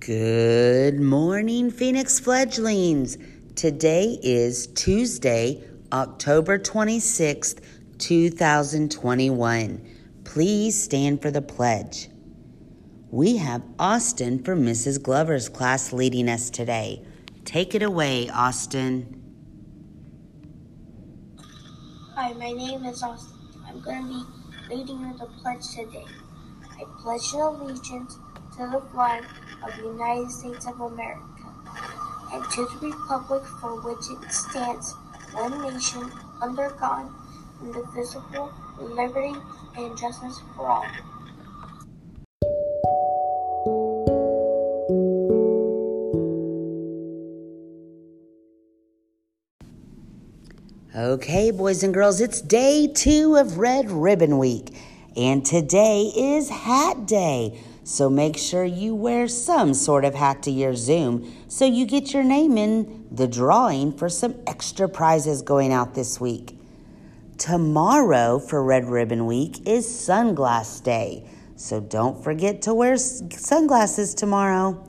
Good morning, Phoenix fledglings. Today is Tuesday, October 26th, 2021. Please stand for the pledge. We have Austin for Mrs. Glover's class leading us today. Take it away, Austin. Hi, my name is Austin. I'm going to be leading you the pledge today. I pledge allegiance the flag of the United States of America and to the republic for which it stands, one nation, under God, indivisible, with liberty and justice for all. Okay, boys and girls, it's day two of Red Ribbon Week, and today is Hat Day. So make sure you wear some sort of hat to your Zoom so you get your name in the drawing for some extra prizes going out this week. Tomorrow for Red Ribbon Week is Sunglass Day, so don't forget to wear sunglasses tomorrow.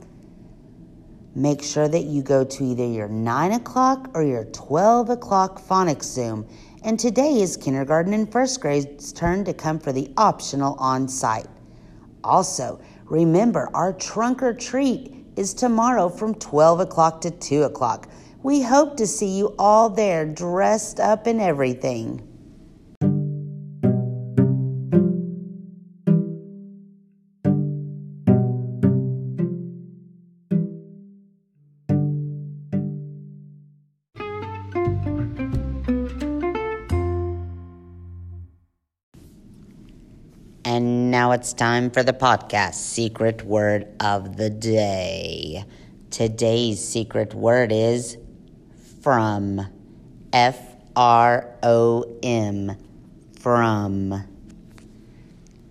Make sure that you go to either your 9 o'clock or your 12 o'clock phonics Zoom. And today is kindergarten and first grade's turn to come for the optional on site. Also, remember our trunk or treat is tomorrow from 12 o'clock to 2 o'clock. We hope to see you all there dressed up and everything. And now it's time for the podcast secret word of the day. Today's secret word is from. F R O M. From.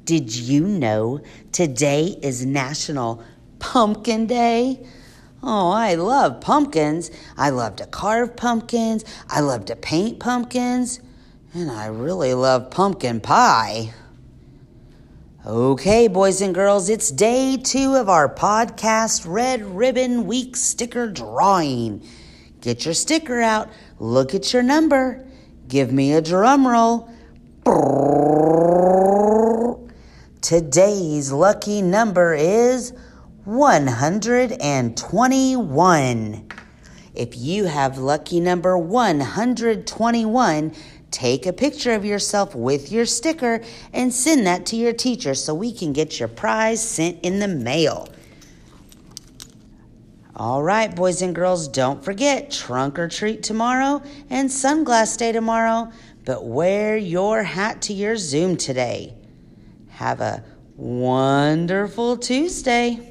Did you know today is National Pumpkin Day? Oh, I love pumpkins. I love to carve pumpkins. I love to paint pumpkins. And I really love pumpkin pie. Okay, boys and girls, it's day two of our podcast Red Ribbon Week sticker drawing. Get your sticker out, look at your number, give me a drum roll. Today's lucky number is 121. If you have lucky number 121, Take a picture of yourself with your sticker and send that to your teacher so we can get your prize sent in the mail. All right, boys and girls, don't forget trunk or treat tomorrow and sunglass day tomorrow, but wear your hat to your Zoom today. Have a wonderful Tuesday.